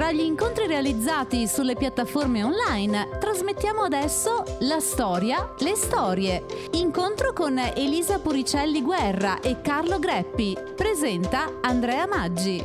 Tra gli incontri realizzati sulle piattaforme online, trasmettiamo adesso La storia, le storie. Incontro con Elisa Puricelli Guerra e Carlo Greppi. Presenta Andrea Maggi.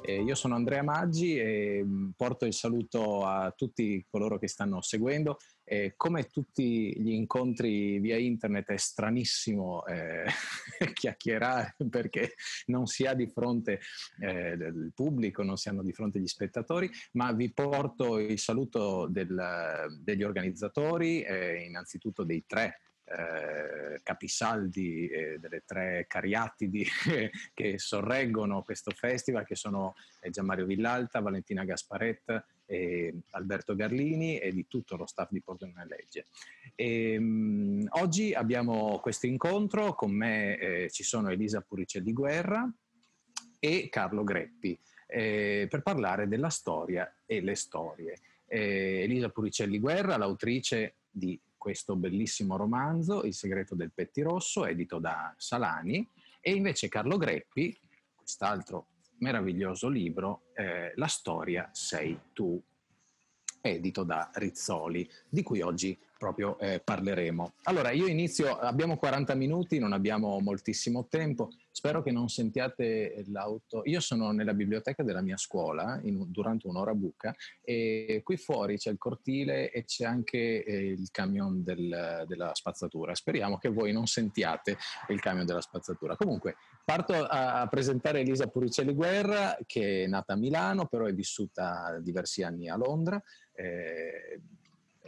Eh, io sono Andrea Maggi e mm, porto il saluto a tutti coloro che stanno seguendo. Eh, come tutti gli incontri via internet è stranissimo eh, chiacchierare perché non si ha di fronte eh, il pubblico, non si hanno di fronte gli spettatori, ma vi porto il saluto del, degli organizzatori, eh, innanzitutto dei tre eh, capisaldi eh, delle tre cariatidi che sorreggono questo festival, che sono eh, Gianmario Villalta, Valentina Gasparet Alberto Garlini e di tutto lo staff di Pordenone Legge. E, mh, oggi abbiamo questo incontro, con me eh, ci sono Elisa Puricelli Guerra e Carlo Greppi eh, per parlare della storia e le storie. Eh, Elisa Puricelli Guerra, l'autrice di questo bellissimo romanzo, Il segreto del pettirosso, edito da Salani, e invece Carlo Greppi, quest'altro meraviglioso libro, eh, La storia sei tu, edito da Rizzoli, di cui oggi proprio eh, parleremo. Allora, io inizio, abbiamo 40 minuti, non abbiamo moltissimo tempo, spero che non sentiate l'auto. Io sono nella biblioteca della mia scuola in, durante un'ora buca e qui fuori c'è il cortile e c'è anche eh, il camion del, della spazzatura. Speriamo che voi non sentiate il camion della spazzatura. Comunque, parto a, a presentare Elisa Puricelli Guerra, che è nata a Milano, però è vissuta diversi anni a Londra. Eh,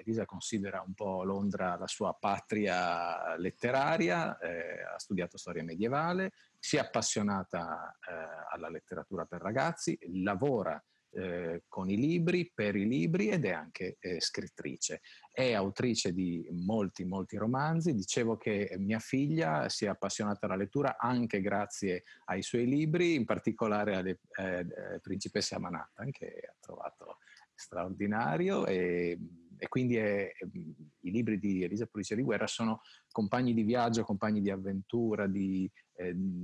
Elisa considera un po' Londra la sua patria letteraria, eh, ha studiato storia medievale, si è appassionata eh, alla letteratura per ragazzi, lavora eh, con i libri, per i libri ed è anche eh, scrittrice. È autrice di molti, molti romanzi. Dicevo che mia figlia si è appassionata alla lettura anche grazie ai suoi libri, in particolare alle eh, Principessa Manhattan, che ha trovato straordinario e e quindi è, i libri di Elisa Pulice di Guerra sono compagni di viaggio, compagni di avventura, di,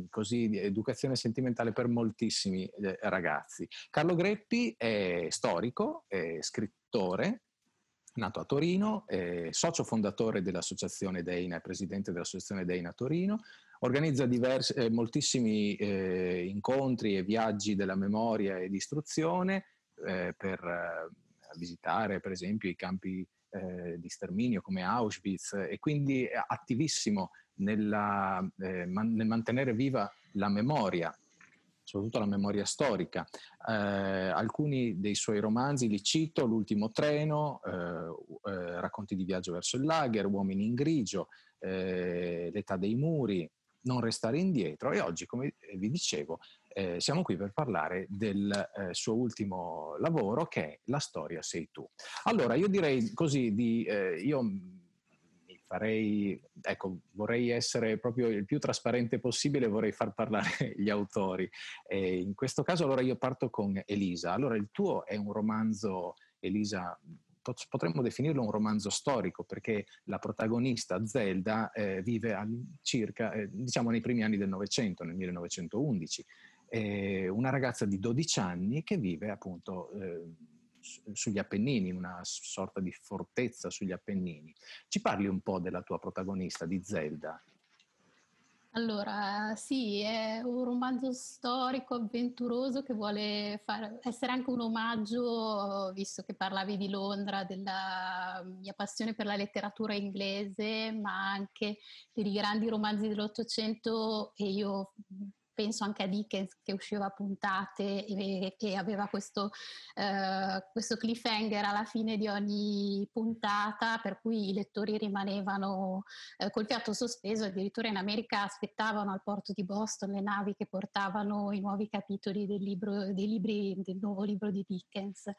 così, di educazione sentimentale per moltissimi eh, ragazzi. Carlo Greppi è storico, è scrittore, nato a Torino, socio fondatore dell'associazione Deina e presidente dell'associazione Deina Torino, organizza diversi, eh, moltissimi eh, incontri e viaggi della memoria e di istruzione eh, per visitare per esempio i campi eh, di sterminio come Auschwitz e quindi è attivissimo nella, eh, man- nel mantenere viva la memoria soprattutto la memoria storica. Eh, alcuni dei suoi romanzi li cito, L'ultimo treno, eh, eh, Racconti di viaggio verso il lager, Uomini in grigio, eh, L'età dei muri, Non restare indietro e oggi, come vi dicevo, eh, siamo qui per parlare del eh, suo ultimo lavoro che è La storia sei tu. Allora, io direi così di... Eh, io farei... Ecco, vorrei essere proprio il più trasparente possibile, vorrei far parlare gli autori. in questo caso allora io parto con Elisa. Allora, il tuo è un romanzo, Elisa, potremmo definirlo un romanzo storico perché la protagonista Zelda eh, vive circa, eh, diciamo nei primi anni del Novecento, nel 1911 eh, una ragazza di 12 anni che vive appunto eh, sugli Appennini, in una sorta di fortezza sugli Appennini. Ci parli un po' della tua protagonista, di Zelda? Allora, sì, è un romanzo storico, avventuroso che vuole fare, essere anche un omaggio, visto che parlavi di Londra, della mia passione per la letteratura inglese, ma anche dei grandi romanzi dell'Ottocento e io penso anche a Dickens che usciva a puntate e, e aveva questo, eh, questo, cliffhanger alla fine di ogni puntata per cui i lettori rimanevano eh, col fiato sospeso, addirittura in America aspettavano al porto di Boston le navi che portavano i nuovi capitoli del, libro, libri, del nuovo libro di Dickens.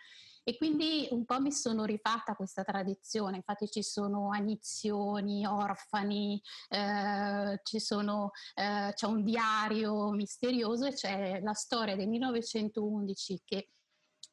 E quindi un po' mi sono rifatta questa tradizione, infatti ci sono anizioni, orfani, eh, sono, eh, c'è un diario misterioso e c'è la storia del 1911 che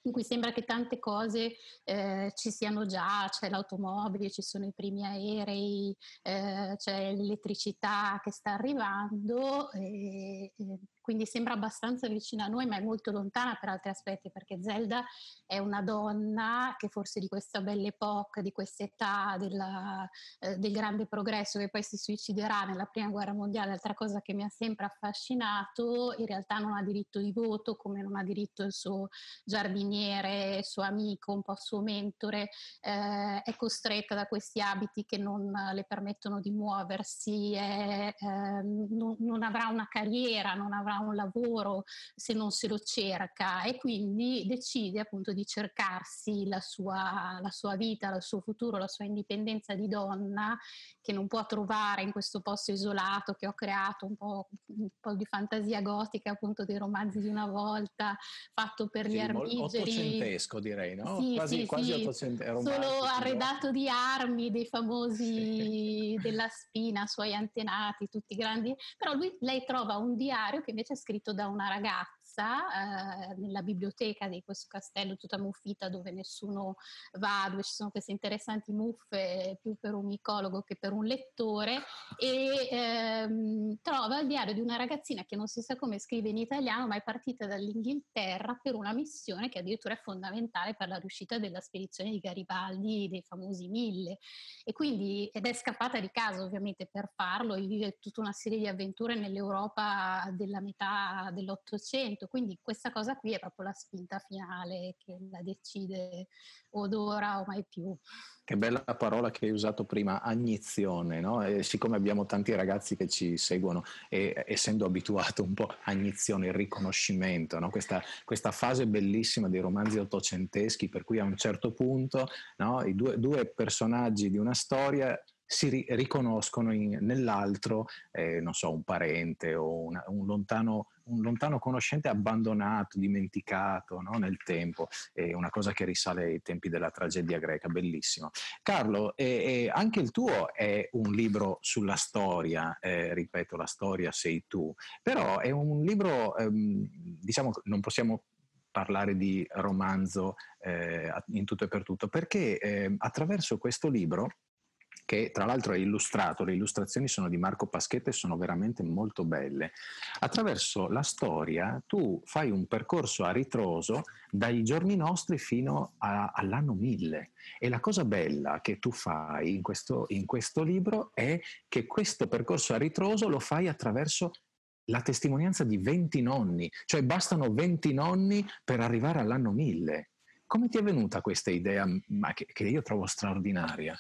in cui sembra che tante cose eh, ci siano già, c'è l'automobile, ci sono i primi aerei, eh, c'è l'elettricità che sta arrivando, e, e, quindi sembra abbastanza vicina a noi, ma è molto lontana per altri aspetti, perché Zelda è una donna che forse di questa belle epoca, di questa età della, eh, del grande progresso, che poi si suiciderà nella prima guerra mondiale, altra cosa che mi ha sempre affascinato, in realtà non ha diritto di voto, come non ha diritto il suo giardiniere, il suo amico, un po' suo mentore, eh, è costretta da questi abiti che non le permettono di muoversi, è, eh, non, non avrà una carriera, non avrà un lavoro se non se lo cerca e quindi decide appunto di cercarsi la sua, la sua vita, il suo futuro, la sua indipendenza di donna che non può trovare in questo posto isolato che ho creato un po', un po di fantasia gotica appunto dei romanzi di una volta fatto per sì, gli armigeri. Ottocentesco direi, no? Sì, quasi, sì, quasi sì. ottocentesco. Solo arredato di armi dei famosi della spina, suoi antenati, tutti grandi, però lui, lei trova un diario che invece è scritto da una ragazza eh, nella biblioteca di questo castello tutta muffita dove nessuno va, dove ci sono queste interessanti muffe più per un micologo che per un lettore. E ehm, trova il diario di una ragazzina che non si sa come scrive in italiano ma è partita dall'Inghilterra per una missione che addirittura è fondamentale per la riuscita della spedizione di Garibaldi dei famosi mille. E quindi ed è scappata di casa ovviamente per farlo e vive tutta una serie di avventure nell'Europa della metà dell'Ottocento, quindi questa cosa qui è proprio la spinta finale che la decide o d'ora o mai più. Che bella parola che hai usato prima, agnizione, no? E siccome abbiamo tanti ragazzi che ci seguono e essendo abituato un po' a agnizione, il riconoscimento, no? questa, questa, fase bellissima dei romanzi ottocenteschi per cui a un certo punto no? i due, due personaggi di una storia si ri- riconoscono in, nell'altro, eh, non so, un parente o una, un, lontano, un, lontano, conoscente abbandonato, dimenticato no? nel tempo, è una cosa che risale ai tempi della tragedia greca, bellissimo. Carlo, eh, eh, anche il tuo è un libro sulla storia, eh, ripeto, la storia sei tu, però è un libro, ehm, diciamo, non possiamo parlare di romanzo eh, in tutto e per tutto, perché eh, attraverso questo libro che tra l'altro è illustrato, le illustrazioni sono di Marco Paschetta e sono veramente molto belle. Attraverso la storia tu fai un percorso a ritroso dai giorni nostri fino a, all'anno 1000 e la cosa bella che tu fai in questo, in questo libro è che questo percorso a ritroso lo fai attraverso la testimonianza di 20 nonni, cioè bastano 20 nonni per arrivare all'anno 1000. Come ti è venuta questa idea che, che io trovo straordinaria?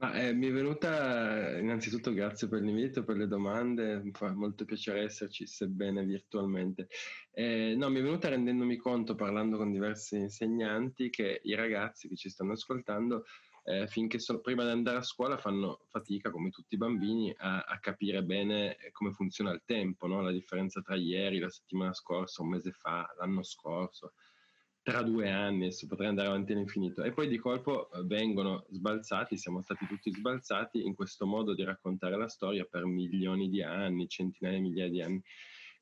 Ma, eh, mi è venuta innanzitutto grazie per l'invito, per le domande, mi fa molto piacere esserci, sebbene virtualmente. Eh, no, mi è venuta rendendomi conto, parlando con diversi insegnanti, che i ragazzi che ci stanno ascoltando, eh, finché sono, prima di andare a scuola, fanno fatica, come tutti i bambini, a, a capire bene come funziona il tempo, no? la differenza tra ieri, la settimana scorsa, un mese fa, l'anno scorso tra due anni, adesso potrei andare avanti all'infinito, e poi di colpo eh, vengono sbalzati, siamo stati tutti sbalzati in questo modo di raccontare la storia per milioni di anni, centinaia di migliaia di anni,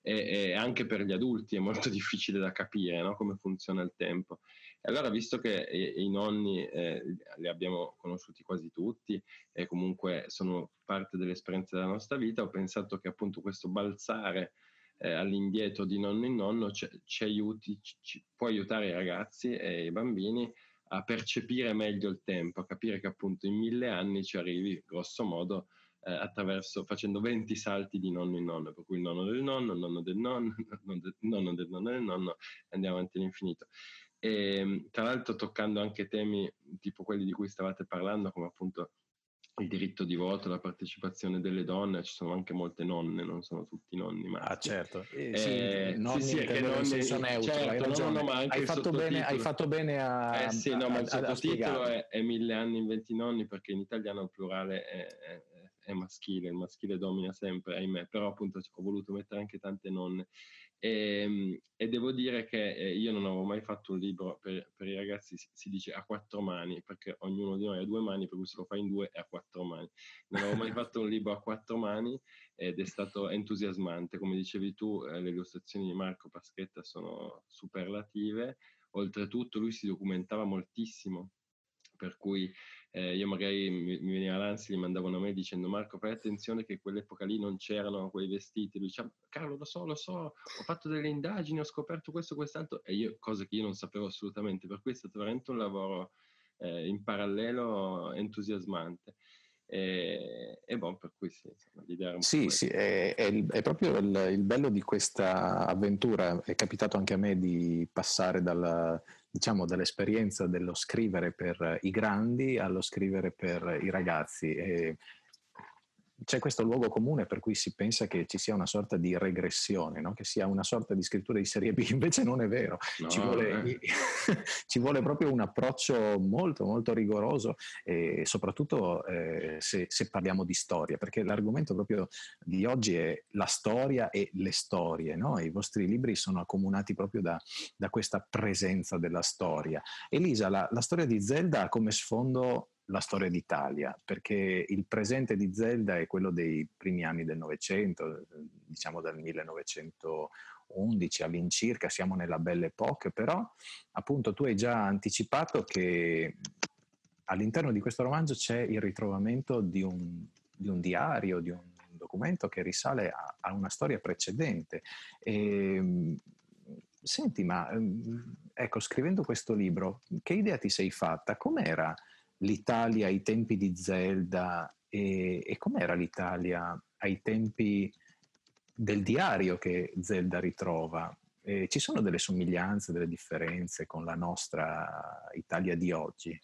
e, e anche per gli adulti è molto difficile da capire no? come funziona il tempo. E allora, visto che i, i nonni eh, li abbiamo conosciuti quasi tutti e comunque sono parte dell'esperienza della nostra vita, ho pensato che appunto questo balzare eh, all'indietro di nonno in nonno ci, ci aiuti, ci, può aiutare i ragazzi e i bambini a percepire meglio il tempo, a capire che appunto in mille anni ci arrivi grosso modo eh, attraverso facendo 20 salti di nonno in nonno, per cui il nonno del nonno, il nonno del nonno, il nonno del nonno del nonno, e andiamo avanti all'infinito. E tra l'altro toccando anche temi tipo quelli di cui stavate parlando, come appunto il diritto di voto, la partecipazione delle donne, ci sono anche molte nonne, non sono tutti nonni maschi. Ah certo, eh, sì, eh, nonni sì, sì, che nonni, senso neutro, certo, hai ragione, no, no, hai, fatto bene, hai, fatto bene, a Eh sì, no, a, ma il sottotitolo è, è, Mille anni in venti nonni perché in italiano il plurale è, è, è maschile, il maschile domina sempre, ahimè, però appunto ho voluto mettere anche tante nonne. E, ehm, e, devo dire che eh, io non avevo mai fatto un libro per, per, i ragazzi, si, si, dice a quattro mani, perché ognuno di noi ha due mani, per cui se lo fa in due è a quattro mani. Non avevo mai fatto un libro a quattro mani ed è stato entusiasmante. Come dicevi tu, eh, le illustrazioni di Marco Paschetta sono superlative. Oltretutto lui si documentava moltissimo per cui eh, io magari mi, mi veniva l'ansia, gli mandavo una mail dicendo Marco fai attenzione che quell'epoca lì non c'erano quei vestiti, lui diceva Carlo lo so, lo so, ho fatto delle indagini, ho scoperto questo, quest'altro, e io, cose che io non sapevo assolutamente, per cui è stato veramente un lavoro eh, in parallelo entusiasmante. E, e bon, per cui sì, insomma, l'idea un Sì, sì, è, è, il, è proprio il, il, bello di questa avventura. È capitato anche a me di passare dalla, diciamo, dall'esperienza dello scrivere per i grandi allo scrivere per i ragazzi. E c'è questo luogo comune per cui si pensa che ci sia una sorta di regressione, no? che sia una sorta di scrittura di serie B, invece non è vero, no, ci, vuole, eh. ci, vuole, proprio un approccio molto molto rigoroso e soprattutto eh, se, se, parliamo di storia, perché l'argomento proprio di oggi è la storia e le storie, no? i vostri libri sono accomunati proprio da, da questa presenza della storia. Elisa, la, la storia di Zelda ha come sfondo la storia d'Italia, perché il presente di Zelda è quello dei primi anni del Novecento, diciamo dal 1911 all'incirca, siamo nella Belle Époque, però appunto tu hai già anticipato che all'interno di questo romanzo c'è il ritrovamento di un, di un diario, di un documento che risale a, a una storia precedente. E, senti, ma ecco, scrivendo questo libro, che idea ti sei fatta? Com'era? l'Italia ai tempi di Zelda e, e com'era l'Italia ai tempi del diario che Zelda ritrova. Eh, ci sono delle somiglianze, delle differenze con la nostra Italia di oggi?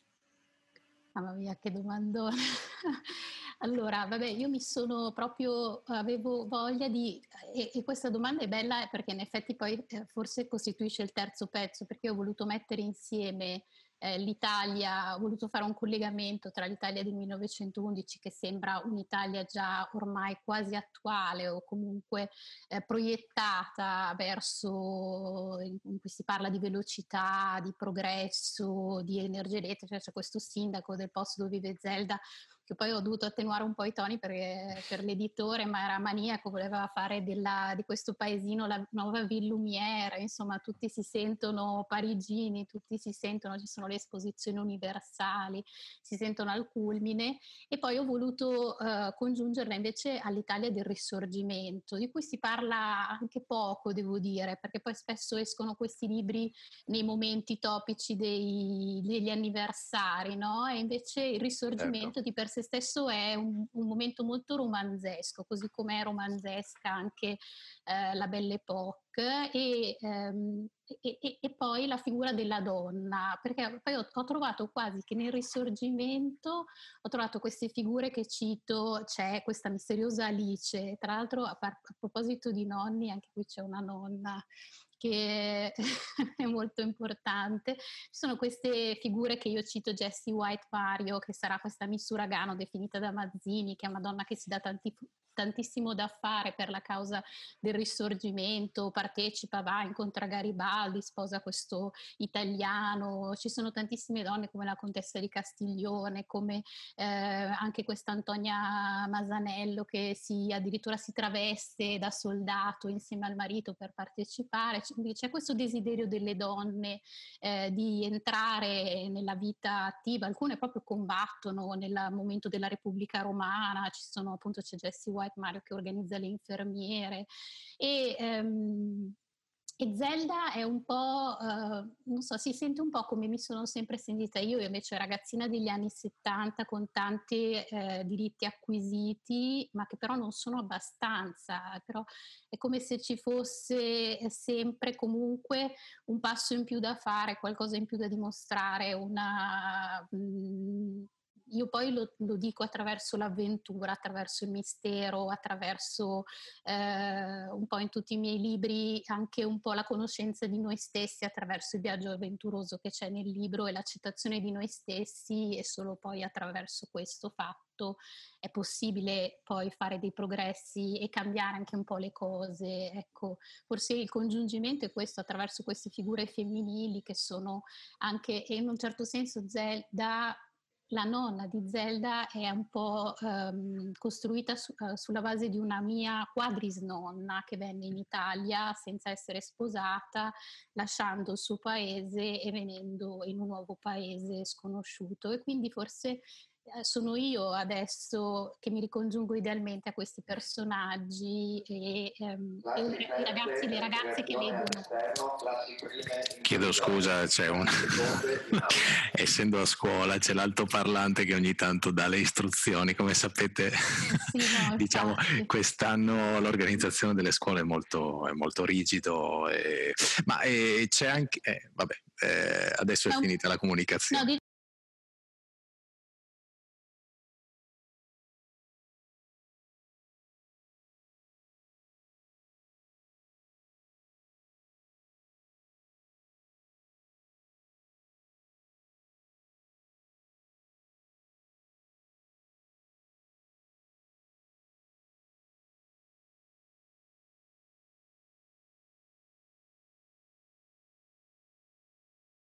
Mamma mia, che domandone. allora, vabbè, io mi sono proprio, avevo voglia di, e, e, questa domanda è bella perché in effetti poi eh, forse costituisce il terzo pezzo, perché ho voluto mettere insieme eh, l'Italia, ho voluto fare un collegamento tra l'Italia del 1911 che sembra un'Italia già ormai quasi attuale o comunque eh, proiettata verso, in cui si parla di velocità, di progresso, di energia elettrica, c'è questo sindaco del posto dove vive Zelda che poi ho dovuto attenuare un po' i toni perché, per l'editore, ma era maniaco, voleva fare della, di questo paesino la nuova Ville Lumière, insomma tutti si sentono parigini, tutti si sentono, ci sono le esposizioni universali, si sentono al culmine e poi ho voluto uh, congiungerla invece all'Italia del risorgimento, di cui si parla anche poco, devo dire, perché poi spesso escono questi libri nei momenti topici dei, degli anniversari, no? E invece il risorgimento certo. di per sé stesso è un, un momento molto romanzesco, così come è romanzesca anche eh, la Belle Époque e, ehm, e, e, poi la figura della donna, perché poi ho, ho, trovato quasi che nel risorgimento ho trovato queste figure che cito, c'è questa misteriosa Alice, tra l'altro a, par- a proposito di nonni, anche qui c'è una nonna che è molto importante. Ci sono queste figure che io cito, Jessie White Mario, che sarà questa Miss Uragano definita da Mazzini, che è una donna che si dà tanti, tantissimo da fare per la causa del risorgimento, partecipa, va, incontra Garibaldi, sposa questo italiano, ci sono tantissime donne come la contessa di Castiglione, come eh, anche questa Antonia Masanello che si, addirittura si traveste da soldato insieme al marito per partecipare, c'è questo desiderio delle donne eh, di entrare nella vita attiva, alcune proprio combattono nel momento della Repubblica Romana, ci sono appunto c'è Jessie White Mario che organizza le infermiere. E, um, e Zelda è un po', uh, non so, si sente un po' come mi sono sempre sentita io, invece ragazzina degli anni 70 con tanti eh, diritti acquisiti, ma che però non sono abbastanza, però è come se ci fosse sempre comunque un passo in più da fare, qualcosa in più da dimostrare, una... Mh, mm, io poi lo, lo, dico attraverso l'avventura, attraverso il mistero, attraverso eh, un po' in tutti i miei libri anche un po' la conoscenza di noi stessi attraverso il viaggio avventuroso che c'è nel libro e l'accettazione di noi stessi e solo poi attraverso questo fatto è possibile poi fare dei progressi e cambiare anche un po' le cose. Ecco, forse il congiungimento è questo attraverso queste figure femminili che sono anche in un certo senso Zelda la nonna di Zelda è un po' ehm, costruita su, uh, sulla base di una mia quadrisnonna che venne in Italia senza essere sposata, lasciando il suo paese e venendo in un nuovo paese sconosciuto. E quindi forse eh, sono io adesso che mi ricongiungo idealmente a questi personaggi e, ehm, e i ragazzi e le ragazze che leggono. Chiedo scusa, c'è un... essendo a scuola c'è l'altoparlante che ogni tanto dà le istruzioni, come sapete sì, no, diciamo quest'anno l'organizzazione delle scuole è molto, è molto rigido, e... ma e c'è anche... Eh, vabbè, eh, adesso è finita la comunicazione. No,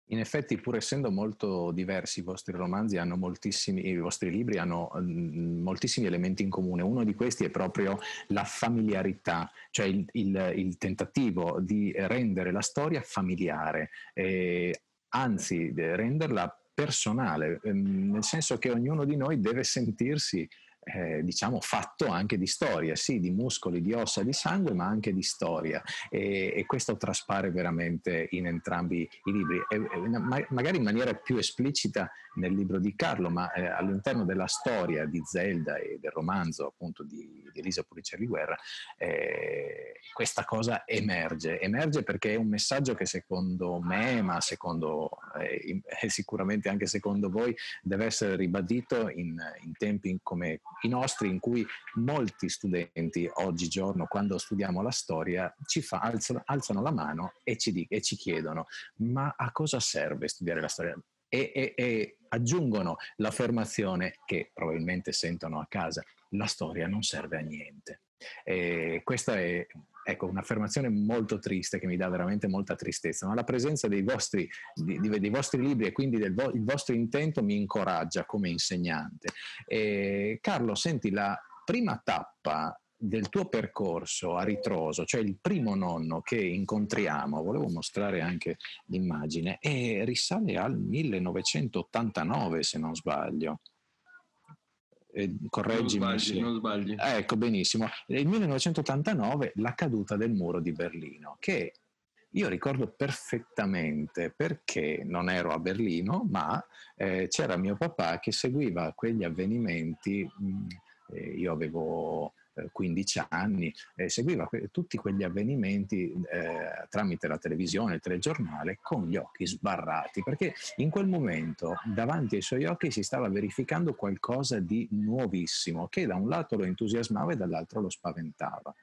In effetti, pur essendo molto diversi i vostri romanzi, i vostri libri hanno mh, moltissimi elementi in comune. Uno di questi è proprio la familiarità, cioè il, il, il tentativo di rendere la storia familiare, eh, anzi renderla personale, ehm, nel senso che ognuno di noi deve sentirsi eh, diciamo fatto anche di storia, sì, di muscoli, di ossa, di sangue, ma anche di storia. E, e questo traspare veramente in entrambi i libri, e, e, ma, magari in maniera più esplicita nel libro di Carlo, ma eh, all'interno della storia di Zelda e del romanzo appunto di, di Elisa Puricelli Guerra, eh, questa cosa emerge, emerge perché è un messaggio che secondo me, ma secondo eh, e sicuramente anche secondo voi, deve essere ribadito in, in tempi come i nostri in cui molti studenti oggigiorno quando studiamo la storia ci fa, alzano, alzano la mano e ci, e ci, chiedono ma a cosa serve studiare la storia? E, e, e aggiungono l'affermazione che probabilmente sentono a casa, la storia non serve a niente. E questa è ecco, un'affermazione molto triste che mi dà veramente molta tristezza, ma la presenza dei vostri, di, dei vostri libri e quindi del vo- il vostro intento mi incoraggia come insegnante. E, Carlo, senti, la prima tappa del tuo percorso a ritroso, cioè il primo nonno che incontriamo, volevo mostrare anche l'immagine, e risale al 1989 se non sbaglio eh, correggimi. Non sbagli, non sbagli. Eh, ecco, benissimo. Nel 1989 la caduta del muro di Berlino, che io ricordo perfettamente perché non ero a Berlino, ma eh, c'era mio papà che seguiva quegli avvenimenti. Mh, eh, io avevo 15 eh, anni, seguiva que- tutti quegli avvenimenti eh, tramite la televisione, il telegiornale, con gli occhi sbarrati, perché in quel momento davanti ai suoi occhi si stava verificando qualcosa di nuovissimo, che da un lato lo entusiasmava e dall'altro lo spaventava.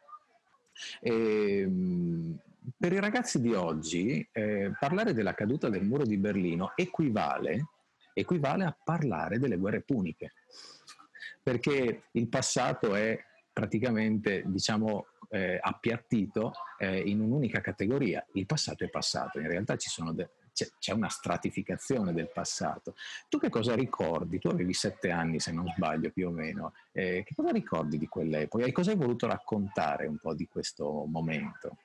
E, ehm, per i ragazzi di oggi eh, parlare della caduta del muro di Berlino equivale, equivale a parlare delle guerre puniche perché il passato è praticamente diciamo eh, appiattito eh, in un'unica categoria. Il passato è passato, in realtà de- c'è, c'è, una stratificazione del passato. Tu che cosa ricordi? Tu avevi sette anni se non sbaglio più o meno, eh, che cosa ricordi di quell'epoca e cosa hai voluto raccontare un po' di questo momento?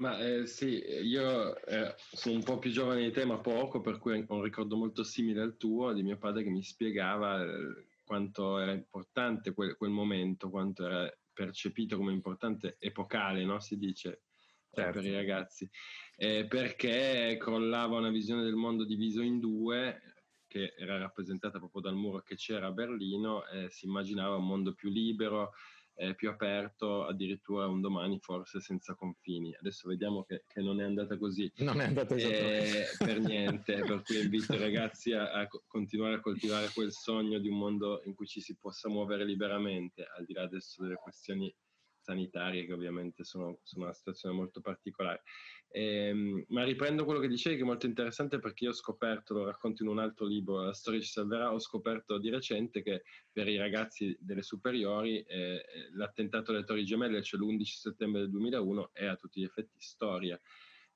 Ma eh, sì, io eh, sono un po' più giovane di te, ma poco, per cui ho un ricordo molto simile al tuo, di mio padre che mi spiegava eh, quanto era importante quel, quel, momento, quanto era percepito come importante, epocale, no? si dice certo. per i ragazzi, eh, perché crollava una visione del mondo diviso in due, che era rappresentata proprio dal muro che c'era a Berlino, eh, si immaginava un mondo più libero, eh, più aperto, addirittura un domani forse senza confini. Adesso vediamo che, che non è andata così. Non è andata eh, per niente, per cui invito i ragazzi a, a, continuare a coltivare quel sogno di un mondo in cui ci si possa muovere liberamente, al di là adesso delle questioni sanitarie che ovviamente sono, sono una situazione molto particolare. Eh, ma riprendo quello che dicevi che è molto interessante perché io ho scoperto, lo racconto in un altro libro, La storia ci salverà, ho scoperto di recente che per i ragazzi delle superiori eh, l'attentato alle Torri Gemelle, cioè l'11 settembre del 2001, è a tutti gli effetti storia.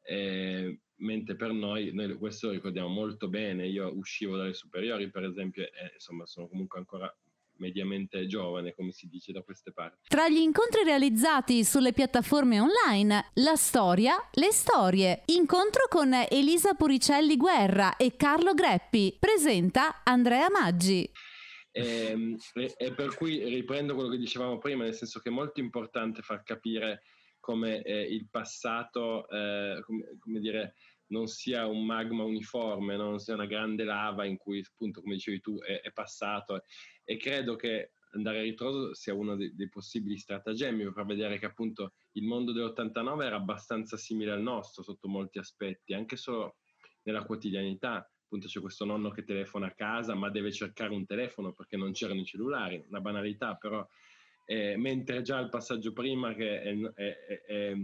Eh, mentre per noi, noi questo lo ricordiamo molto bene, io uscivo dalle superiori per esempio e insomma sono comunque ancora mediamente giovane, come si dice da queste parti. Tra gli incontri realizzati sulle piattaforme online, la storia, le storie. Incontro con Elisa Puricelli Guerra e Carlo Greppi. Presenta Andrea Maggi. E, ehm, e, e, per cui riprendo quello che dicevamo prima, nel senso che è molto importante far capire come eh, il passato, eh, come, come dire, non sia un magma uniforme, non sia una grande lava in cui, appunto, come dicevi tu, è, è passato. E credo che andare a ritroso sia uno dei, dei, possibili stratagemmi per vedere che appunto il mondo dell'89 era abbastanza simile al nostro sotto molti aspetti, anche solo nella quotidianità. Appunto c'è questo nonno che telefona a casa ma deve cercare un telefono perché non c'erano i cellulari, una banalità, però eh, mentre già il passaggio prima che è, è, è,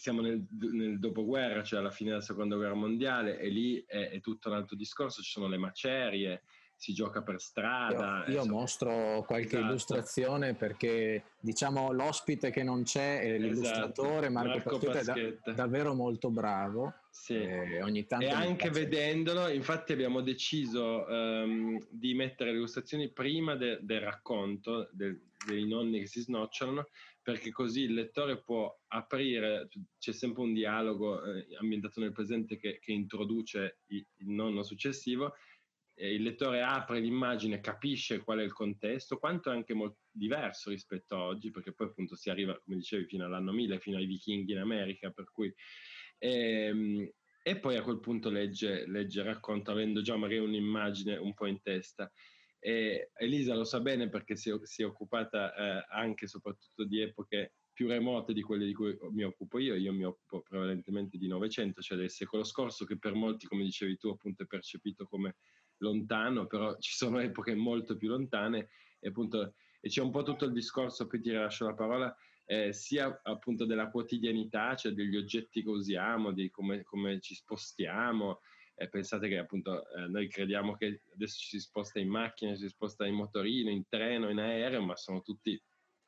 siamo nel, nel, dopoguerra, cioè alla fine della seconda guerra mondiale, e lì è, è, tutto un altro discorso, ci sono le macerie, si gioca per strada. Io, io insomma, mostro qualche esatto. illustrazione perché diciamo l'ospite che non c'è è l'illustratore esatto. Marco, Marco è da, davvero molto bravo. Sì. E, ogni tanto e anche vedendolo, infatti abbiamo deciso um, di mettere le illustrazioni prima de, del racconto de, dei nonni che si snocciolano perché così il lettore può aprire, c'è sempre un dialogo eh, ambientato nel presente che, che introduce il, nonno successivo il lettore apre l'immagine, capisce qual è il contesto, quanto è anche molto diverso rispetto a oggi, perché poi appunto si arriva, come dicevi, fino all'anno 1000, fino ai vichinghi in America, per cui... Ehm, e poi a quel punto legge, legge il racconto avendo già magari un'immagine un po' in testa. E Elisa lo sa bene perché si, si è occupata eh, anche e soprattutto di epoche più remote di quelle di cui mi occupo io. Io mi occupo prevalentemente di Novecento, cioè del secolo scorso, che per molti, come dicevi tu, appunto è percepito come lontano, però ci sono epoche molto più lontane e appunto e c'è un po' tutto il discorso, poi ti rilascio la parola, eh, sia appunto della quotidianità, cioè degli oggetti che usiamo, di come, come ci spostiamo. Eh, pensate che appunto eh, noi crediamo che adesso ci si sposta in macchina, ci si sposta in motorino, in treno, in aereo, ma sono, tutti,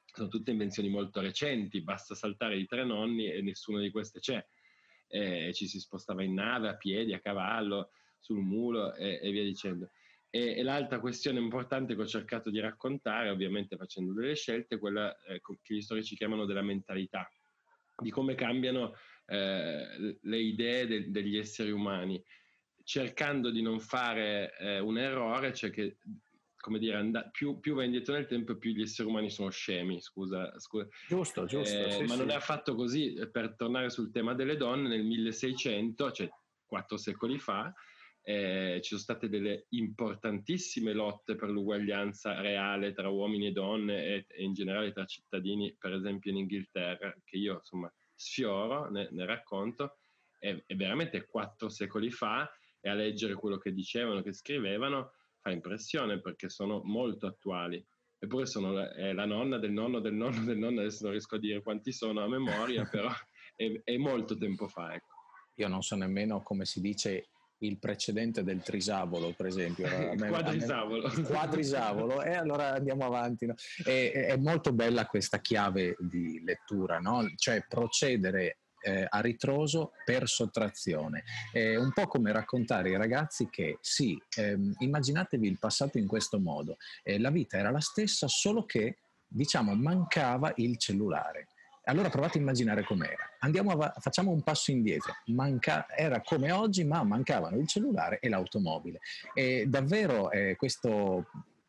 sono tutte invenzioni molto recenti, basta saltare i tre nonni e nessuna di queste c'è. Eh, ci si spostava in nave, a piedi, a cavallo, sul mulo e, e via dicendo. E, e, l'altra questione importante che ho cercato di raccontare, ovviamente facendo delle scelte, è quella eh, che gli storici chiamano della mentalità, di come cambiano eh, le idee de- degli esseri umani, cercando di non fare eh, un errore, cioè che come dire, and- più, più, va indietro nel tempo, più gli esseri umani sono scemi, scusa. scusa. Giusto, giusto. Eh, sì, ma sì. non è affatto così. Per tornare sul tema delle donne, nel 1600, cioè quattro secoli fa, eh, ci sono state delle importantissime lotte per l'uguaglianza reale tra uomini e donne e, e, in generale tra cittadini, per esempio in Inghilterra, che io insomma sfioro nel, nel racconto, e, e veramente quattro secoli fa, e a leggere quello che dicevano, che scrivevano, fa impressione perché sono molto attuali. Eppure sono la, è la nonna del nonno del nonno del nonno, adesso non riesco a dire quanti sono a memoria, però è, è molto tempo fa. Ecco. Io non so nemmeno come si dice il precedente del trisavolo, per esempio. il quadrisavolo. Il quadrisavolo, e allora andiamo avanti. No? È, è, molto bella questa chiave di lettura, no? cioè procedere eh, a ritroso per sottrazione. È un po' come raccontare ai ragazzi che sì, ehm, immaginatevi il passato in questo modo, eh, la vita era la stessa, solo che diciamo mancava il cellulare. Allora provate a immaginare com'era. A, facciamo un passo indietro. Manca, era come oggi, ma mancavano il cellulare e l'automobile. E davvero eh, questo,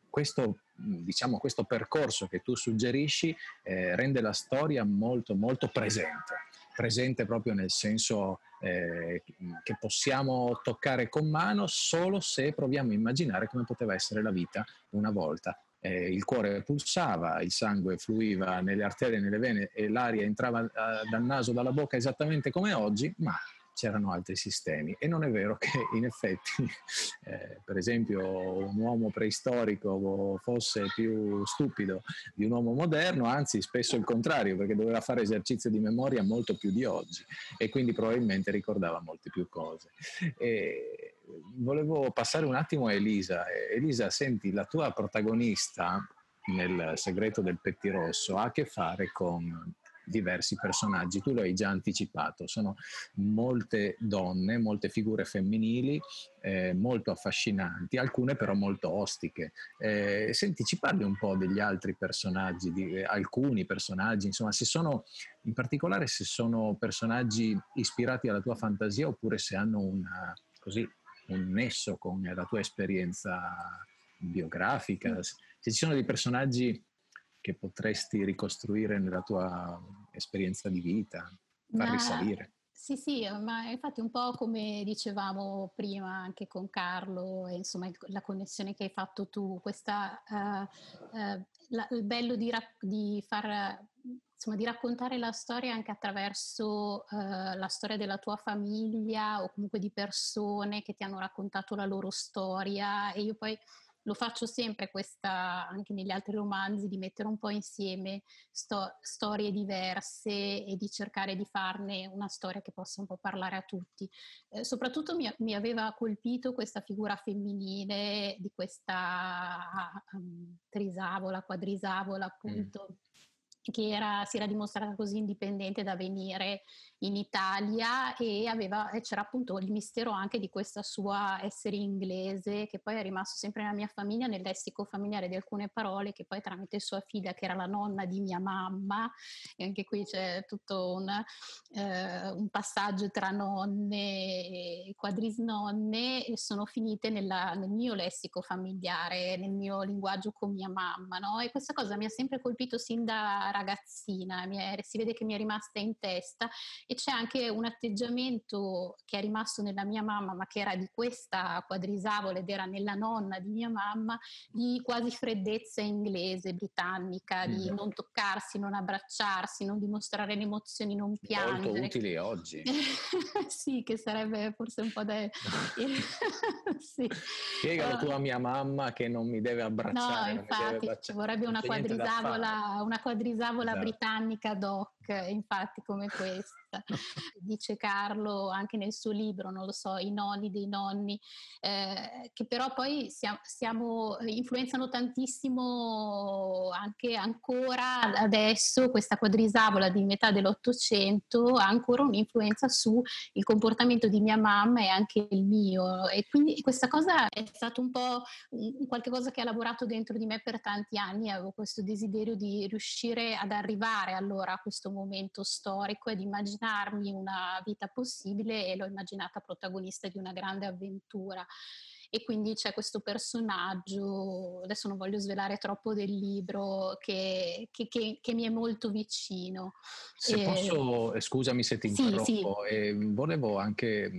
questo, diciamo, questo, percorso che tu suggerisci eh, rende la storia molto, molto presente. Presente proprio nel senso eh, che possiamo toccare con mano solo se proviamo a immaginare come poteva essere la vita una volta. Eh, il cuore pulsava, il sangue fluiva nelle arterie nelle vene e l'aria entrava eh, dal naso, dalla bocca esattamente come oggi, ma c'erano altri sistemi e non è vero che in effetti eh, per esempio un uomo preistorico fosse più stupido di un uomo moderno, anzi spesso il contrario perché doveva fare esercizio di memoria molto più di oggi e quindi probabilmente ricordava molte più cose. E volevo passare un attimo a Elisa. Elisa, senti, la tua protagonista nel segreto del pettirosso ha a che fare con diversi personaggi. Tu lo hai già anticipato, sono molte donne, molte figure femminili eh, molto affascinanti, alcune però molto ostiche. Eh, senti, ci parli un po' degli altri personaggi, di eh, alcuni personaggi, insomma, se sono, in particolare se sono personaggi ispirati alla tua fantasia oppure se hanno una, così, un nesso con la tua esperienza biografica, se ci sono dei personaggi che potresti ricostruire nella tua esperienza di vita, far risalire. Sì, sì, ma infatti un po' come dicevamo prima anche con Carlo, e insomma la connessione che hai fatto tu, questa, uh, uh, la, il bello di, ra- di, far, insomma, di, raccontare la storia anche attraverso uh, la storia della tua famiglia o comunque di persone che ti hanno raccontato la loro storia e io poi lo faccio sempre questa, anche negli altri romanzi, di mettere un po' insieme sto, storie diverse e di cercare di farne una storia che possa un po' parlare a tutti. Eh, soprattutto mi, mi, aveva colpito questa figura femminile di questa um, trisavola, quadrisavola appunto. Mm che era, si era dimostrata così indipendente da venire in Italia e aveva, c'era appunto il mistero anche di questa sua essere inglese che poi è rimasto sempre nella mia famiglia, nel lessico familiare di alcune parole che poi tramite sua figlia che era la nonna di mia mamma e anche qui c'è tutto un, eh, un passaggio tra nonne e quadrisnonne e sono finite nella, nel mio lessico familiare, nel mio linguaggio con mia mamma no? e questa cosa mi ha sempre colpito sin da ragazzina, è, si vede che mi è rimasta in testa e c'è anche un atteggiamento che è rimasto nella mia mamma, ma che era di questa quadrisavola ed era nella nonna di mia mamma, di quasi freddezza inglese, britannica, di mm. non toccarsi, non abbracciarsi, non dimostrare le emozioni, non piangere. Molto utili oggi. sì, che sarebbe forse un po' da... sì. Spiegalo tu a mia mamma che non mi deve abbracciare. No, infatti, ci vorrebbe una quadrisavola, una quadrisavola esatto. britannica doc, infatti, come questa. Dice Carlo anche nel suo libro, non lo so, I nonni dei nonni, eh, che però poi siamo, siamo, influenzano tantissimo anche ancora adesso, questa quadrisavola di metà dell'Ottocento ha ancora un'influenza sul comportamento di mia mamma e anche il mio. E quindi questa cosa è stato un po' un, qualche cosa che ha lavorato dentro di me per tanti anni, avevo questo desiderio di riuscire ad arrivare allora a questo momento storico e di immaginare immaginarmi una vita possibile e l'ho immaginata protagonista di una grande avventura. E quindi c'è questo personaggio, adesso non voglio svelare troppo del libro, che, che, che, che mi è molto vicino. Se e... posso, eh, scusami se ti interrompo, sì, sì. Eh, volevo anche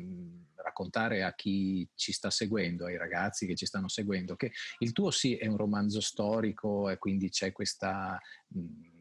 raccontare a chi ci sta seguendo, ai ragazzi che ci stanno seguendo, che il tuo sì è un romanzo storico e quindi c'è questa... Mh,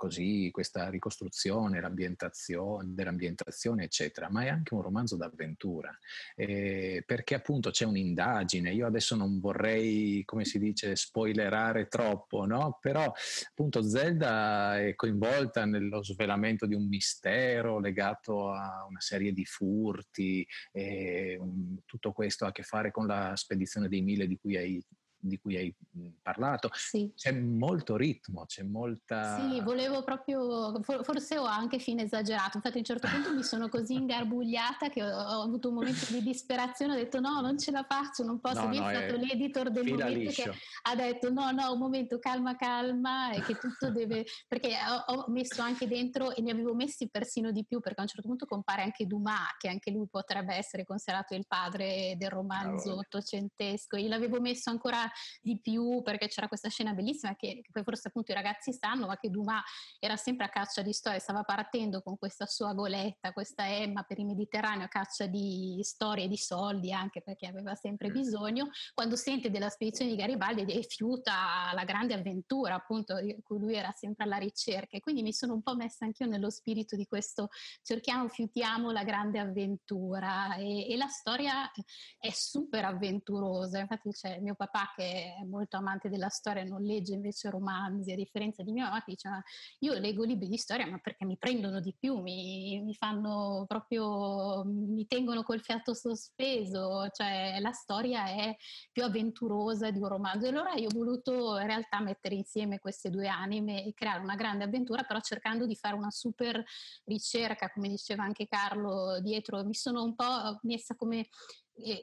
così questa ricostruzione l'ambientazione, dell'ambientazione, eccetera, ma è anche un romanzo d'avventura, eh, perché appunto c'è un'indagine. Io adesso non vorrei, come si dice, spoilerare troppo, no? Però appunto Zelda è coinvolta nello svelamento di un mistero legato a una serie di furti, e, um, tutto questo ha a che fare con la spedizione dei mille di cui hai di cui hai parlato. Sì. C'è molto ritmo, c'è molta... Sì, volevo proprio, forse ho anche fine esagerato, infatti a un certo punto mi sono così ingarbugliata che ho, ho, avuto un momento di disperazione, ho detto no, non ce la faccio, non posso, no, lì no, è stato l'editor del momento liscio. che ha detto no, no, un momento, calma, calma, e che tutto deve... perché ho, ho, messo anche dentro, e ne avevo messi persino di più, perché a un certo punto compare anche Dumas, che anche lui potrebbe essere considerato il padre del romanzo ottocentesco, io l'avevo messo ancora di più perché c'era questa scena bellissima che, che, poi forse appunto i ragazzi sanno, ma che Dumas era sempre a caccia di storie, stava partendo con questa sua goletta, questa Emma per il Mediterraneo a caccia di storie, di soldi anche perché aveva sempre bisogno, quando sente della spedizione di Garibaldi rifiuta la grande avventura appunto di cui lui era sempre alla ricerca. E quindi mi sono un po' messa anch'io nello spirito di questo cerchiamo, fiutiamo la grande avventura. E, e la storia è super avventurosa, infatti c'è mio papà che che è molto amante della storia, non legge invece romanzi, a differenza di mia mamma che diceva io leggo libri di storia ma perché mi prendono di più, mi, mi fanno proprio, mi tengono col fiato sospeso, cioè la storia è più avventurosa di un romanzo. E allora io ho voluto in realtà mettere insieme queste due anime e creare una grande avventura, però cercando di fare una super ricerca, come diceva anche Carlo dietro. Mi sono un po' messa come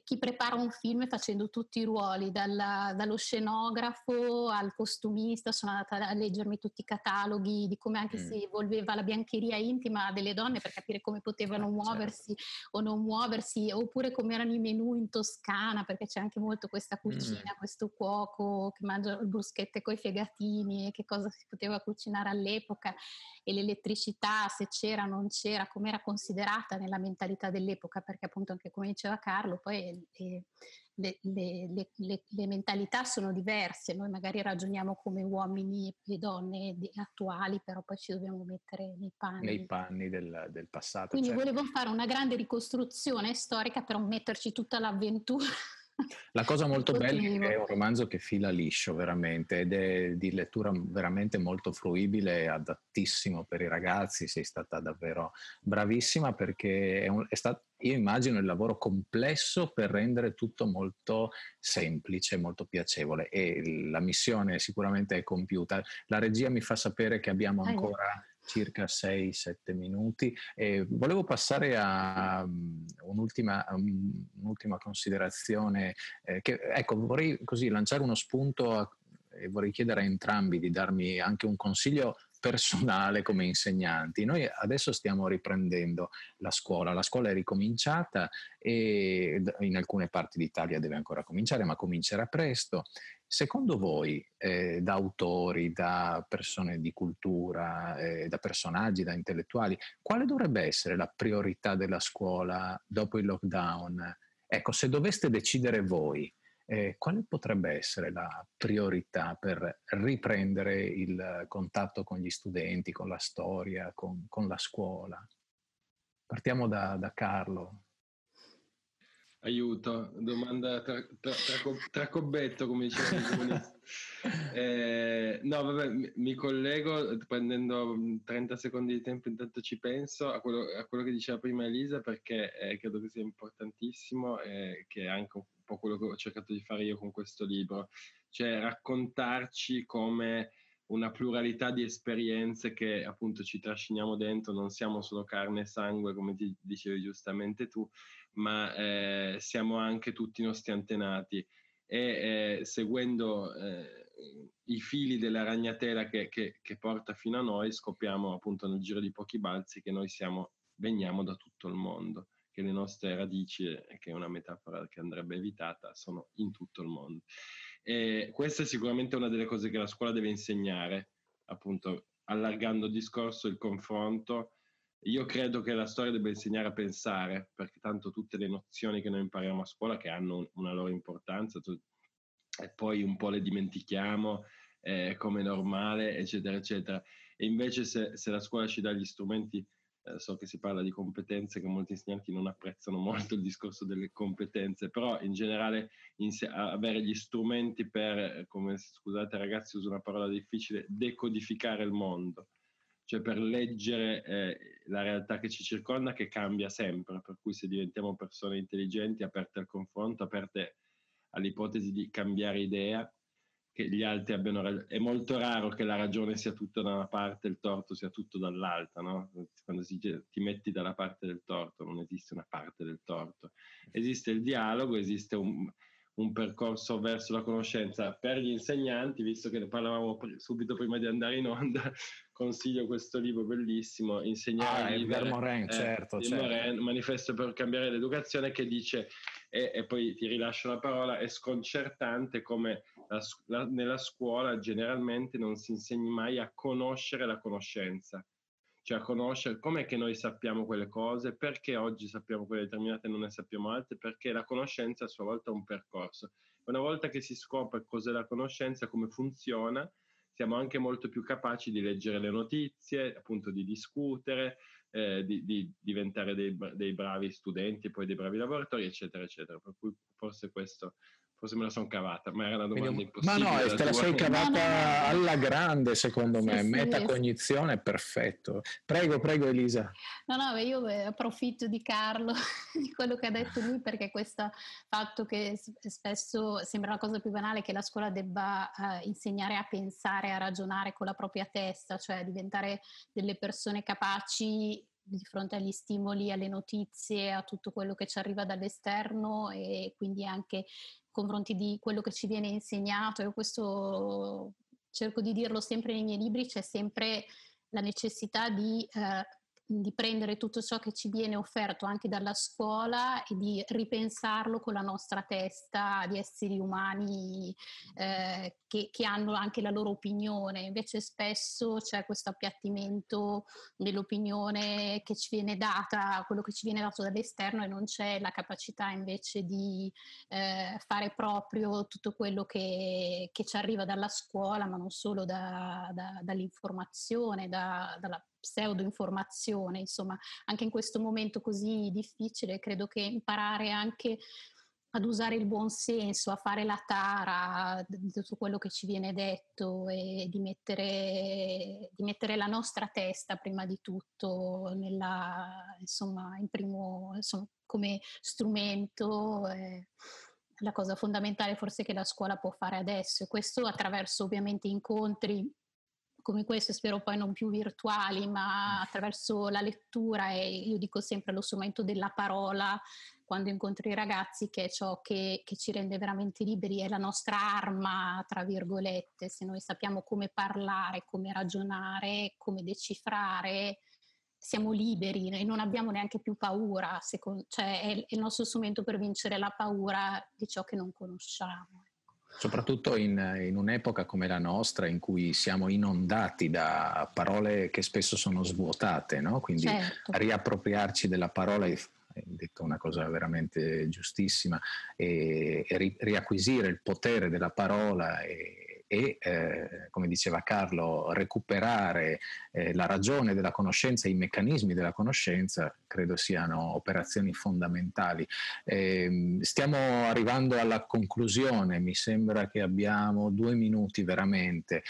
chi prepara un film facendo tutti i ruoli, dalla, dallo scenografo al costumista, sono andata a leggermi tutti i cataloghi di come anche mm. si evolveva la biancheria intima delle donne per capire come potevano certo. muoversi o non muoversi, oppure come erano i menù in Toscana, perché c'è anche molto questa cucina, mm. questo cuoco che mangia bruschette coi fegatini e che cosa si poteva cucinare all'epoca e l'elettricità, se c'era o non c'era, come era considerata nella mentalità dell'epoca, perché appunto anche come diceva Carlo, poi le, le, le, le, mentalità sono diverse, noi magari ragioniamo come uomini e donne attuali, però poi ci dobbiamo mettere nei panni, nei panni del, del passato. Quindi certo. volevo fare una grande ricostruzione storica per metterci tutta l'avventura la cosa molto bella è che è un romanzo che fila liscio veramente ed è di lettura veramente molto fruibile adattissimo per i ragazzi. Sei stata davvero bravissima perché è, un, è stato, io immagino il lavoro complesso per rendere tutto molto semplice, molto piacevole e la missione sicuramente è compiuta. La regia mi fa sapere che abbiamo ancora circa 6-7 minuti. E volevo passare a um, un'ultima, um, un'ultima, considerazione. Eh, che, ecco, vorrei così lanciare uno spunto a, e vorrei chiedere a entrambi di darmi anche un consiglio personale come insegnanti. Noi adesso stiamo riprendendo la scuola, la scuola è ricominciata e in alcune parti d'Italia deve ancora cominciare, ma comincerà presto. Secondo voi, eh, da autori, da persone di cultura, eh, da personaggi, da intellettuali, quale dovrebbe essere la priorità della scuola dopo il lockdown? Ecco, se doveste decidere voi, eh, quale potrebbe essere la priorità per riprendere il contatto con gli studenti, con la storia, con, con la scuola? Partiamo da, da Carlo. Aiuto, domanda tra, tra, tra, tra cobbetto, come diceva eh, No, vabbè, mi, mi, collego prendendo 30 secondi di tempo, intanto ci penso a quello, a quello che diceva prima Elisa, perché eh, credo che sia importantissimo e che è anche un po' quello che ho cercato di fare io con questo libro, cioè raccontarci come una pluralità di esperienze che appunto ci trasciniamo dentro, non siamo solo carne e sangue, come ti dicevi giustamente tu, ma eh, siamo anche tutti i nostri antenati e eh, seguendo eh, i fili della ragnatela che, che, che, porta fino a noi scopriamo appunto nel giro di pochi balzi che noi siamo, veniamo da tutto il mondo, che le nostre radici, che è una metafora che andrebbe evitata, sono in tutto il mondo. E questa è sicuramente una delle cose che la scuola deve insegnare, appunto allargando il discorso, il confronto. Io credo che la storia debba insegnare a pensare, perché tanto tutte le nozioni che noi impariamo a scuola, che hanno una loro importanza, e poi un po' le dimentichiamo eh, come normale, eccetera, eccetera. E invece se, se la scuola ci dà gli strumenti eh, so che si parla di competenze che molti insegnanti non apprezzano molto il discorso delle competenze, però in generale in avere gli strumenti per, come scusate ragazzi uso una parola difficile, decodificare il mondo, cioè per leggere eh, la realtà che ci circonda che cambia sempre, per cui se diventiamo persone intelligenti, aperte al confronto, aperte all'ipotesi di cambiare idea, che gli altri abbiano ragione. È molto raro che la ragione sia tutta da una parte e il torto sia tutto dall'altra, no? Quando si, ti metti dalla parte del torto, non esiste una parte del torto. Esiste il dialogo, esiste un, un percorso verso la conoscenza per gli insegnanti, visto che ne parlavamo subito prima di andare in onda, consiglio questo libro bellissimo, Insegnare ah, a vivere. Morin, eh, certo, certo. Morin, Manifesto per cambiare l'educazione, che dice, e, e, poi ti rilascio la parola, è sconcertante come la, la, nella scuola generalmente non si insegni mai a conoscere la conoscenza cioè a conoscere com'è che noi sappiamo quelle cose, perché oggi sappiamo quelle determinate e non ne sappiamo altre, perché la conoscenza a sua volta è un percorso. Una volta che si scopre cos'è la conoscenza, come funziona, siamo anche molto più capaci di leggere le notizie, appunto di discutere, eh, di, di, diventare dei, dei, bravi studenti e poi dei bravi lavoratori, eccetera, eccetera. Per cui forse questo forse me la sono cavata, ma era una domanda Quindi, impossibile. Ma no, te la sei cavata no, no, no. alla grande, secondo me. Sì, Metacognizione è perfetto. Prego, prego, Elisa. No, no, io approfitto di Carlo, di quello che ha detto lui, perché questo fatto che spesso sembra la cosa più banale che la scuola debba uh, insegnare a pensare, a ragionare con la propria testa, cioè diventare delle persone capaci di fronte agli stimoli, alle notizie, a tutto quello che ci arriva dall'esterno e quindi anche confronti di quello che ci viene insegnato. Io questo cerco di dirlo sempre nei miei libri, c'è sempre la necessità di eh, di prendere tutto ciò che ci viene offerto anche dalla scuola e di ripensarlo con la nostra testa di esseri umani eh, che, che, hanno anche la loro opinione. Invece spesso c'è questo appiattimento dell'opinione che ci viene data, quello che ci viene dato dall'esterno e non c'è la capacità invece di eh, fare proprio tutto quello che, che, ci arriva dalla scuola, ma non solo da, da, dall'informazione, da, dalla pseudo-informazione, insomma, anche in questo momento così difficile, credo che imparare anche ad usare il buon senso, a fare la tara tutto quello che ci viene detto e di mettere, di mettere la nostra testa prima di tutto nella, insomma, in primo, insomma, come strumento. Eh, la cosa fondamentale forse che la scuola può fare adesso e questo attraverso ovviamente incontri come questo, spero poi non più virtuali, ma attraverso la lettura e io dico sempre lo strumento della parola quando incontri i ragazzi che è ciò che, che, ci rende veramente liberi, è la nostra arma, tra virgolette, se noi sappiamo come parlare, come ragionare, come decifrare, siamo liberi e non abbiamo neanche più paura, secondo, cioè è il nostro strumento per vincere la paura di ciò che non conosciamo soprattutto in, in, un'epoca come la nostra in cui siamo inondati da parole che spesso sono svuotate, no? quindi certo. riappropriarci della parola hai detto una cosa veramente giustissima e, e riacquisire il potere della parola e, e, eh, come diceva Carlo, recuperare eh, la ragione della conoscenza, i meccanismi della conoscenza, credo siano operazioni fondamentali. Eh, stiamo arrivando alla conclusione, mi sembra che abbiamo due minuti veramente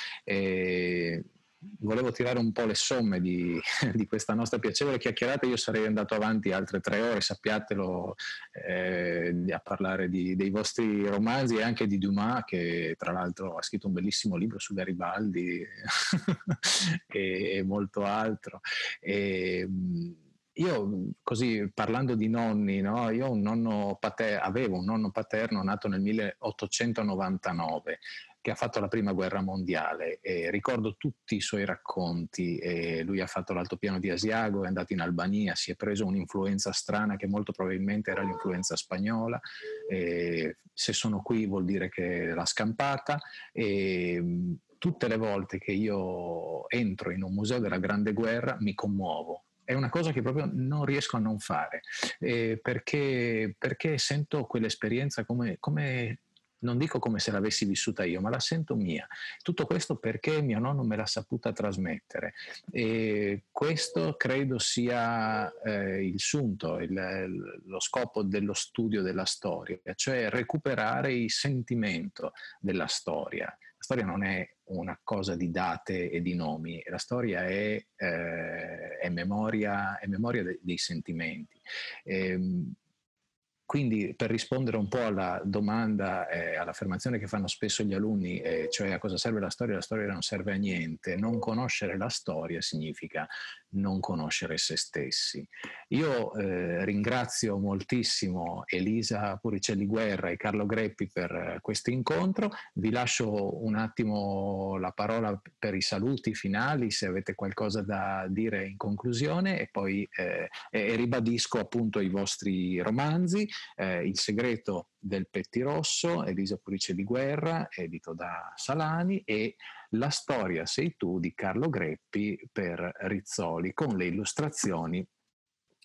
volevo tirare un po' le somme di, di, questa nostra piacevole chiacchierata, io sarei andato avanti altre tre ore, sappiatelo, eh, a parlare di, dei vostri romanzi e anche di Dumas, che tra l'altro ha scritto un bellissimo libro su Garibaldi e, e, molto altro. E, io così parlando di nonni, no? io un nonno pater- avevo un nonno paterno nato nel 1899 che ha fatto la prima guerra mondiale e ricordo tutti i suoi racconti e lui ha fatto l'altopiano di Asiago, è andato in Albania, si è preso un'influenza strana che molto probabilmente era l'influenza spagnola, e se sono qui vuol dire che l'ha scampata e tutte le volte che io entro in un museo della Grande Guerra mi commuovo, è una cosa che proprio non riesco a non fare, eh, perché, perché, sento quell'esperienza come, come, non dico come se l'avessi vissuta io, ma la sento mia. Tutto questo perché mio nonno me l'ha saputa trasmettere. E questo credo sia eh, il sunto, il, lo scopo dello studio della storia, cioè recuperare il sentimento della storia. La storia non è una cosa di date e di nomi, la storia è, eh, è memoria, è memoria de, dei sentimenti. E, ehm, quindi per rispondere un po' alla domanda, eh, all'affermazione che fanno spesso gli alunni, eh, cioè a cosa serve la storia, la storia non serve a niente, non conoscere la storia significa non conoscere se stessi. Io eh, ringrazio moltissimo Elisa Puricelli Guerra e Carlo Greppi per eh, questo incontro, vi lascio un attimo la parola per i saluti finali se avete qualcosa da dire in conclusione e poi eh, e ribadisco appunto i vostri romanzi, eh, Il segreto del pettirosso, Elisa Puricelli Guerra, edito da Salani e la storia sei tu di Carlo Greppi per Rizzoli con le illustrazioni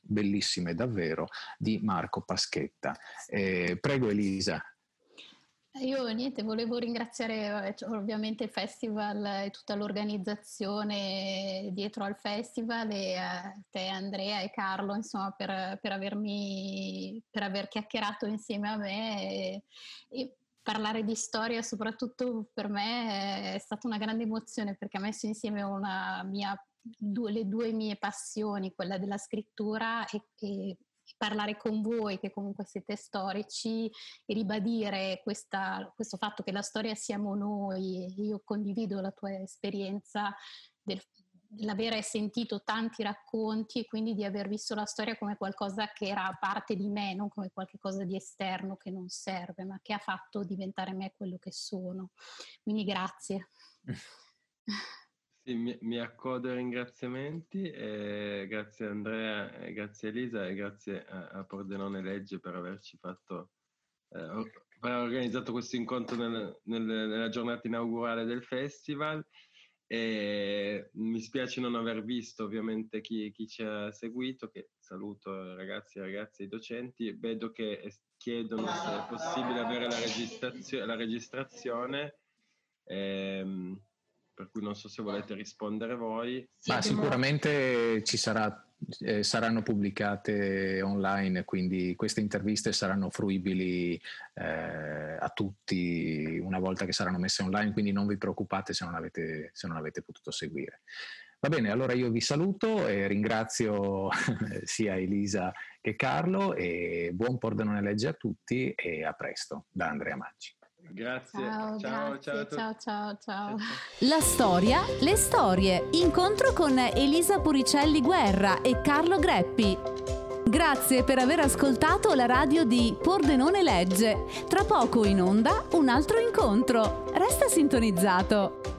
bellissime davvero di Marco Paschetta. Eh, prego Elisa. Io niente, volevo ringraziare eh, cioè, ovviamente il festival e tutta l'organizzazione dietro al festival e a te Andrea e Carlo insomma per, per avermi per aver chiacchierato insieme a me e, e parlare di storia, soprattutto per me, è stata una grande emozione perché ha messo insieme mia, due, le due mie passioni, quella della scrittura e, e parlare con voi che comunque siete storici e ribadire questa, questo fatto che la storia siamo noi. Io condivido la tua esperienza del, l'avere sentito tanti racconti e quindi di aver visto la storia come qualcosa che era parte di me, non come qualcosa di esterno che non serve, ma che ha fatto diventare me quello che sono. Quindi grazie. Sì, mi, mi, accodo ai ringraziamenti, eh, grazie Andrea, eh, grazie Elisa e grazie a, a Pordenone Legge per averci fatto, eh, per aver organizzato questo incontro nel, nel, nella giornata inaugurale del festival. E mi spiace non aver visto ovviamente chi, chi ci ha seguito, che saluto ragazzi e ragazze i docenti, vedo che chiedono se è possibile avere la, registrazio- la registrazione. Ehm, per cui non so se volete rispondere voi. Ma sicuramente ci sarà, eh, saranno pubblicate online, quindi queste interviste saranno fruibili eh, a tutti una volta che saranno messe online, quindi non vi preoccupate se non avete, se non avete potuto seguire. Va bene, allora io vi saluto e ringrazio sia Elisa che Carlo e buon Pordenone Legge a tutti e a presto da Andrea Maggi. Grazie. Ciao, ciao, grazie. ciao, ciao, ciao, La storia, le storie. Incontro con Elisa Puricelli Guerra e Carlo Greppi. Grazie per aver ascoltato la radio di Pordenone Legge. Tra poco in onda un altro incontro. Resta sintonizzato.